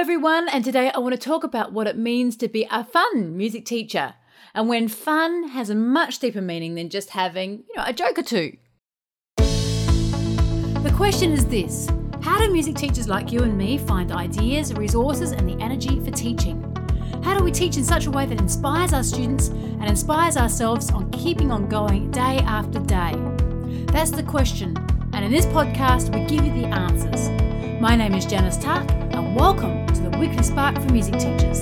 everyone, and today I want to talk about what it means to be a fun music teacher and when fun has a much deeper meaning than just having, you know, a joke or two. The question is this How do music teachers like you and me find ideas, resources, and the energy for teaching? How do we teach in such a way that inspires our students and inspires ourselves on keeping on going day after day? That's the question, and in this podcast, we give you the answers. My name is Janice Tuck, and welcome to the Weekly Spark for Music Teachers.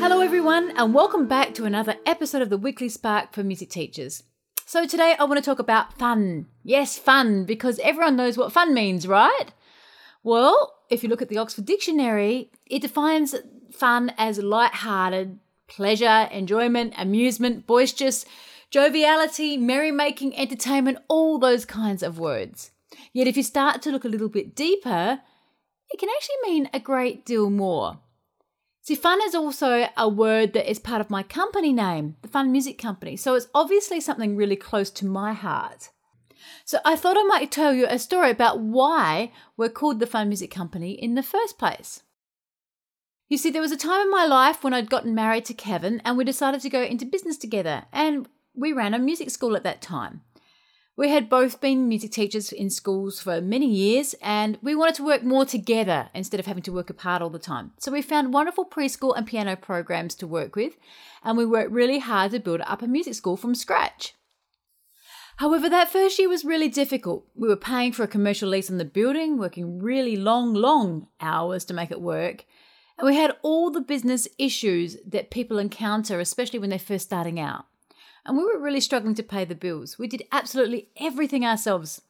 Hello, everyone, and welcome back to another episode of the Weekly Spark for Music Teachers. So, today I want to talk about fun. Yes, fun, because everyone knows what fun means, right? Well, if you look at the Oxford Dictionary, it defines fun as light-hearted, pleasure, enjoyment, amusement, boisterous, joviality, merrymaking, entertainment, all those kinds of words. Yet, if you start to look a little bit deeper, it can actually mean a great deal more. See, fun is also a word that is part of my company name, the Fun Music Company, so it's obviously something really close to my heart. So I thought I might tell you a story about why we're called the Fun Music Company in the first place. You see, there was a time in my life when I'd gotten married to Kevin and we decided to go into business together, and we ran a music school at that time. We had both been music teachers in schools for many years and we wanted to work more together instead of having to work apart all the time. So we found wonderful preschool and piano programs to work with and we worked really hard to build up a music school from scratch. However, that first year was really difficult. We were paying for a commercial lease on the building, working really long, long hours to make it work. And we had all the business issues that people encounter, especially when they're first starting out and we were really struggling to pay the bills. We did absolutely everything ourselves.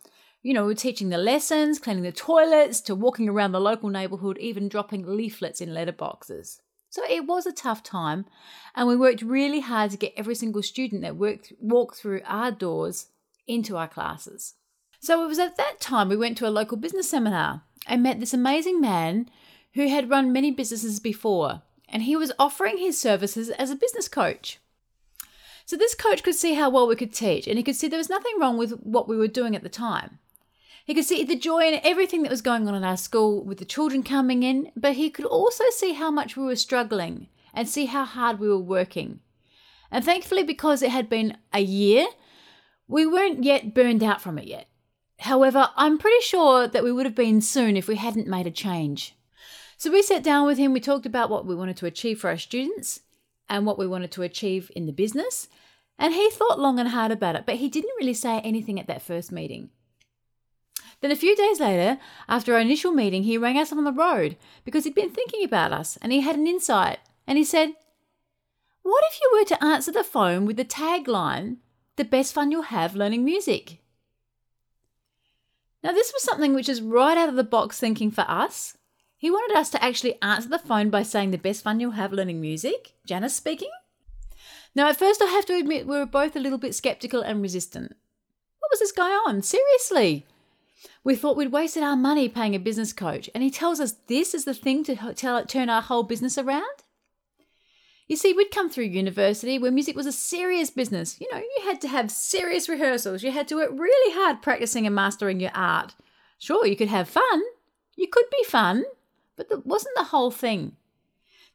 You know, we were teaching the lessons, cleaning the toilets, to walking around the local neighbourhood, even dropping leaflets in letterboxes. So it was a tough time, and we worked really hard to get every single student that worked, walked through our doors into our classes. So it was at that time we went to a local business seminar and met this amazing man who had run many businesses before, and he was offering his services as a business coach. So this coach could see how well we could teach, and he could see there was nothing wrong with what we were doing at the time. He could see the joy in everything that was going on in our school with the children coming in, but he could also see how much we were struggling and see how hard we were working. And thankfully, because it had been a year, we weren't yet burned out from it yet. However, I'm pretty sure that we would have been soon if we hadn't made a change. So we sat down with him, we talked about what we wanted to achieve for our students and what we wanted to achieve in the business, and he thought long and hard about it, but he didn't really say anything at that first meeting. Then a few days later, after our initial meeting, he rang us on the road because he'd been thinking about us and he had an insight. And he said, What if you were to answer the phone with the tagline, The best fun you'll have learning music? Now, this was something which is right out of the box thinking for us. He wanted us to actually answer the phone by saying, The best fun you'll have learning music. Janice speaking. Now, at first, I have to admit we were both a little bit skeptical and resistant. What was this guy on? Seriously? We thought we'd wasted our money paying a business coach, and he tells us this is the thing to tell, turn our whole business around? You see, we'd come through university where music was a serious business. You know, you had to have serious rehearsals, you had to work really hard practicing and mastering your art. Sure, you could have fun, you could be fun, but that wasn't the whole thing.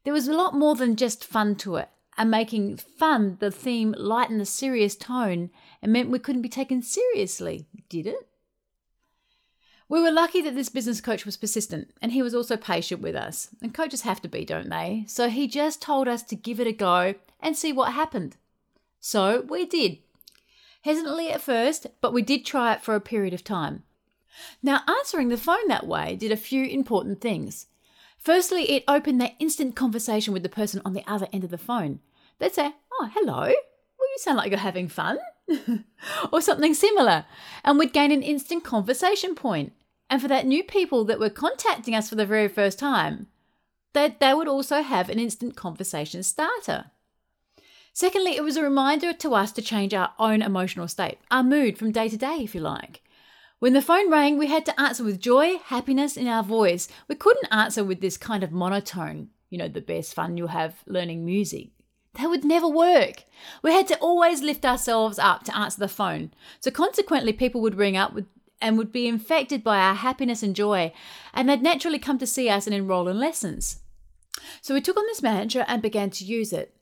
There was a lot more than just fun to it and making fun the theme lighten the serious tone and meant we couldn't be taken seriously, did it? We were lucky that this business coach was persistent and he was also patient with us. And coaches have to be, don't they? So he just told us to give it a go and see what happened. So we did. Hesitantly at first, but we did try it for a period of time. Now, answering the phone that way did a few important things. Firstly, it opened that instant conversation with the person on the other end of the phone. They'd say, Oh, hello. Well, you sound like you're having fun. or something similar. And we'd gain an instant conversation point. And for that new people that were contacting us for the very first time, they, they would also have an instant conversation starter. Secondly, it was a reminder to us to change our own emotional state, our mood from day to day, if you like. When the phone rang, we had to answer with joy, happiness in our voice. We couldn't answer with this kind of monotone, you know, the best fun you'll have learning music. That would never work. We had to always lift ourselves up to answer the phone. So consequently, people would ring up with and would be infected by our happiness and joy, and they'd naturally come to see us and enroll in lessons. So we took on this mantra and began to use it.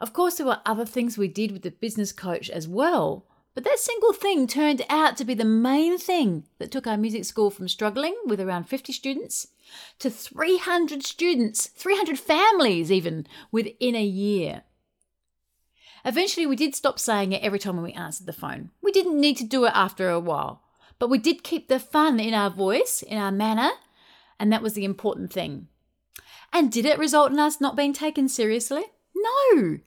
Of course, there were other things we did with the business coach as well, but that single thing turned out to be the main thing that took our music school from struggling with around 50 students to 300 students, 300 families even, within a year. Eventually, we did stop saying it every time we answered the phone. We didn't need to do it after a while, but we did keep the fun in our voice, in our manner, and that was the important thing. And did it result in us not being taken seriously? No!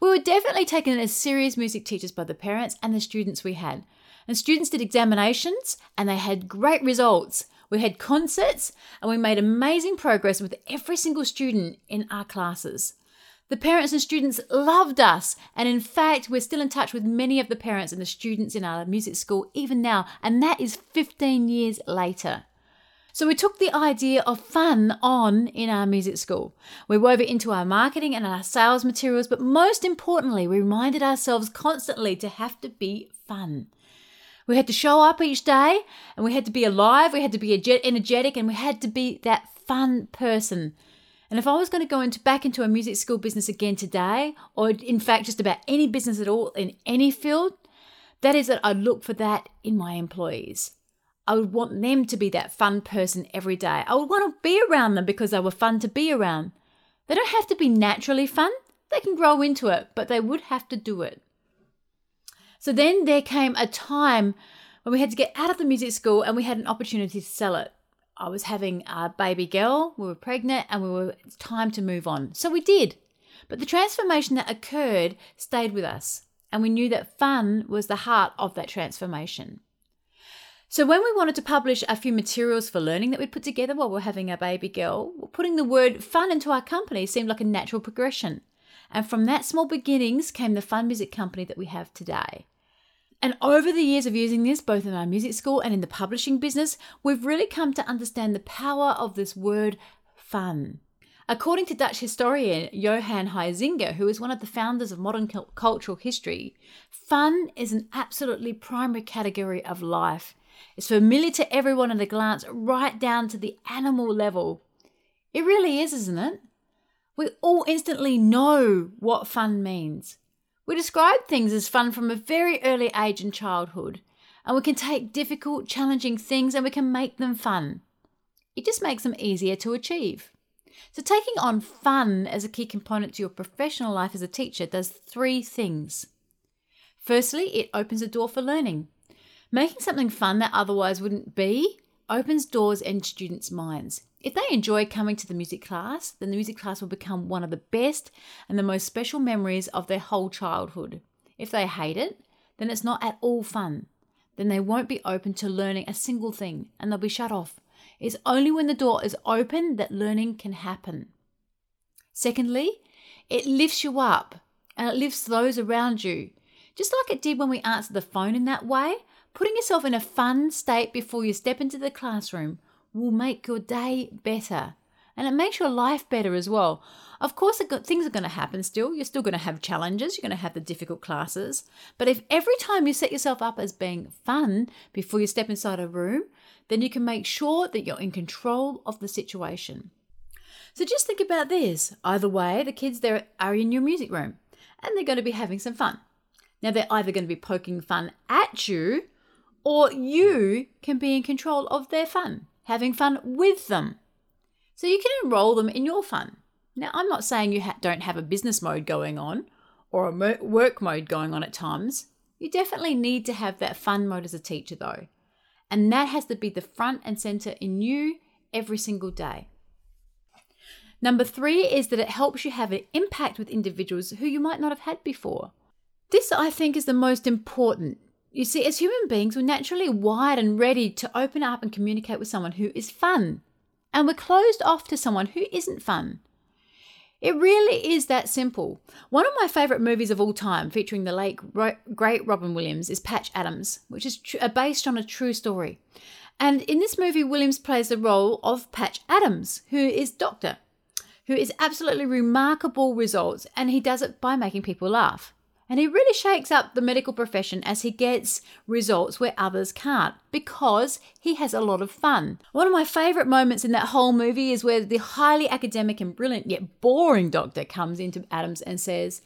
We were definitely taken as serious music teachers by the parents and the students we had. And students did examinations and they had great results. We had concerts and we made amazing progress with every single student in our classes. The parents and students loved us, and in fact, we're still in touch with many of the parents and the students in our music school even now, and that is 15 years later. So we took the idea of fun on in our music school. We wove it into our marketing and our sales materials, but most importantly, we reminded ourselves constantly to have to be fun. We had to show up each day and we had to be alive, we had to be energetic, and we had to be that fun person. And if I was going to go into back into a music school business again today, or in fact just about any business at all in any field, that is that I'd look for that in my employees. I would want them to be that fun person every day. I would want to be around them because they were fun to be around. They don't have to be naturally fun, they can grow into it, but they would have to do it. So then there came a time when we had to get out of the music school and we had an opportunity to sell it. I was having a baby girl, we were pregnant, and we were it's time to move on. So we did. But the transformation that occurred stayed with us, and we knew that fun was the heart of that transformation. So, when we wanted to publish a few materials for learning that we'd put together while we are having our baby girl, putting the word fun into our company seemed like a natural progression. And from that small beginnings came the fun music company that we have today. And over the years of using this, both in our music school and in the publishing business, we've really come to understand the power of this word fun. According to Dutch historian Johan Huizinga, who is one of the founders of modern cultural history, fun is an absolutely primary category of life is familiar to everyone at a glance, right down to the animal level. It really is, isn't it? We all instantly know what fun means. We describe things as fun from a very early age in childhood, and we can take difficult, challenging things and we can make them fun. It just makes them easier to achieve. So, taking on fun as a key component to your professional life as a teacher does three things. Firstly, it opens a door for learning. Making something fun that otherwise wouldn't be opens doors in students' minds. If they enjoy coming to the music class, then the music class will become one of the best and the most special memories of their whole childhood. If they hate it, then it's not at all fun. Then they won't be open to learning a single thing and they'll be shut off. It's only when the door is open that learning can happen. Secondly, it lifts you up and it lifts those around you. Just like it did when we answered the phone in that way, Putting yourself in a fun state before you step into the classroom will make your day better. And it makes your life better as well. Of course, things are going to happen still. You're still going to have challenges. You're going to have the difficult classes. But if every time you set yourself up as being fun before you step inside a room, then you can make sure that you're in control of the situation. So just think about this. Either way, the kids there are in your music room and they're going to be having some fun. Now, they're either going to be poking fun at you or you can be in control of their fun, having fun with them. So you can enroll them in your fun. Now, I'm not saying you ha- don't have a business mode going on or a work mode going on at times. You definitely need to have that fun mode as a teacher, though. And that has to be the front and center in you every single day. Number three is that it helps you have an impact with individuals who you might not have had before. This, I think, is the most important you see, as human beings, we're naturally wired and ready to open up and communicate with someone who is fun. And we're closed off to someone who isn't fun. It really is that simple. One of my favourite movies of all time, featuring the late great Robin Williams, is Patch Adams, which is tr- uh, based on a true story. And in this movie, Williams plays the role of Patch Adams, who is Doctor, who is absolutely remarkable results, and he does it by making people laugh. And he really shakes up the medical profession as he gets results where others can't because he has a lot of fun. One of my favourite moments in that whole movie is where the highly academic and brilliant yet boring doctor comes into Adams and says,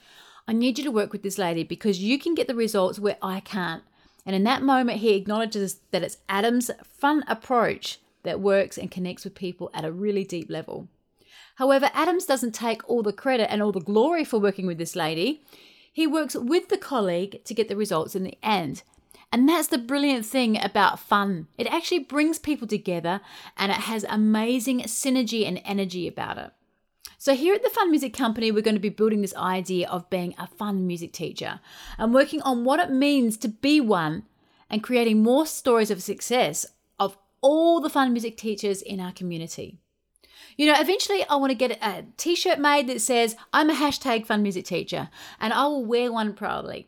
I need you to work with this lady because you can get the results where I can't. And in that moment, he acknowledges that it's Adam's fun approach that works and connects with people at a really deep level. However, Adams doesn't take all the credit and all the glory for working with this lady. He works with the colleague to get the results in the end. And that's the brilliant thing about fun. It actually brings people together and it has amazing synergy and energy about it. So, here at the Fun Music Company, we're going to be building this idea of being a fun music teacher and working on what it means to be one and creating more stories of success of all the fun music teachers in our community. You know, eventually I want to get a t shirt made that says, I'm a hashtag fun music teacher, and I will wear one proudly.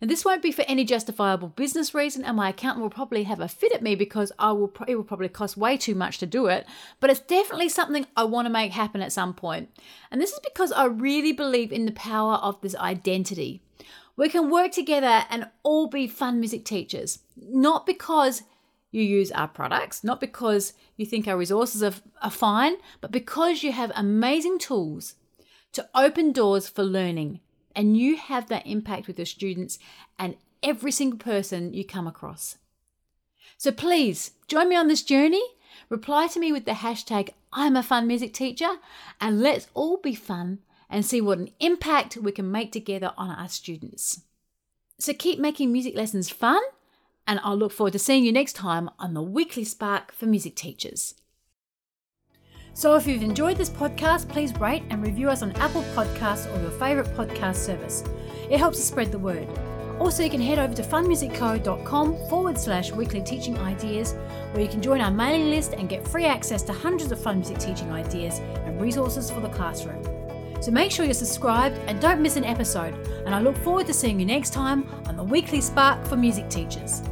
Now, this won't be for any justifiable business reason, and my accountant will probably have a fit at me because I will. It will probably cost way too much to do it. But it's definitely something I want to make happen at some point. And this is because I really believe in the power of this identity. We can work together and all be fun music teachers, not because you use our products, not because you think our resources are, are fine, but because you have amazing tools to open doors for learning and you have that impact with your students and every single person you come across. So please join me on this journey. Reply to me with the hashtag I'm a fun music teacher and let's all be fun and see what an impact we can make together on our students. So keep making music lessons fun and I'll look forward to seeing you next time on the Weekly Spark for Music Teachers. So, if you've enjoyed this podcast, please rate and review us on Apple Podcasts or your favourite podcast service. It helps us spread the word. Also, you can head over to funmusicco.com forward slash weekly teaching ideas, where you can join our mailing list and get free access to hundreds of fun music teaching ideas and resources for the classroom. So make sure you're subscribed and don't miss an episode. And I look forward to seeing you next time on the Weekly Spark for Music Teachers.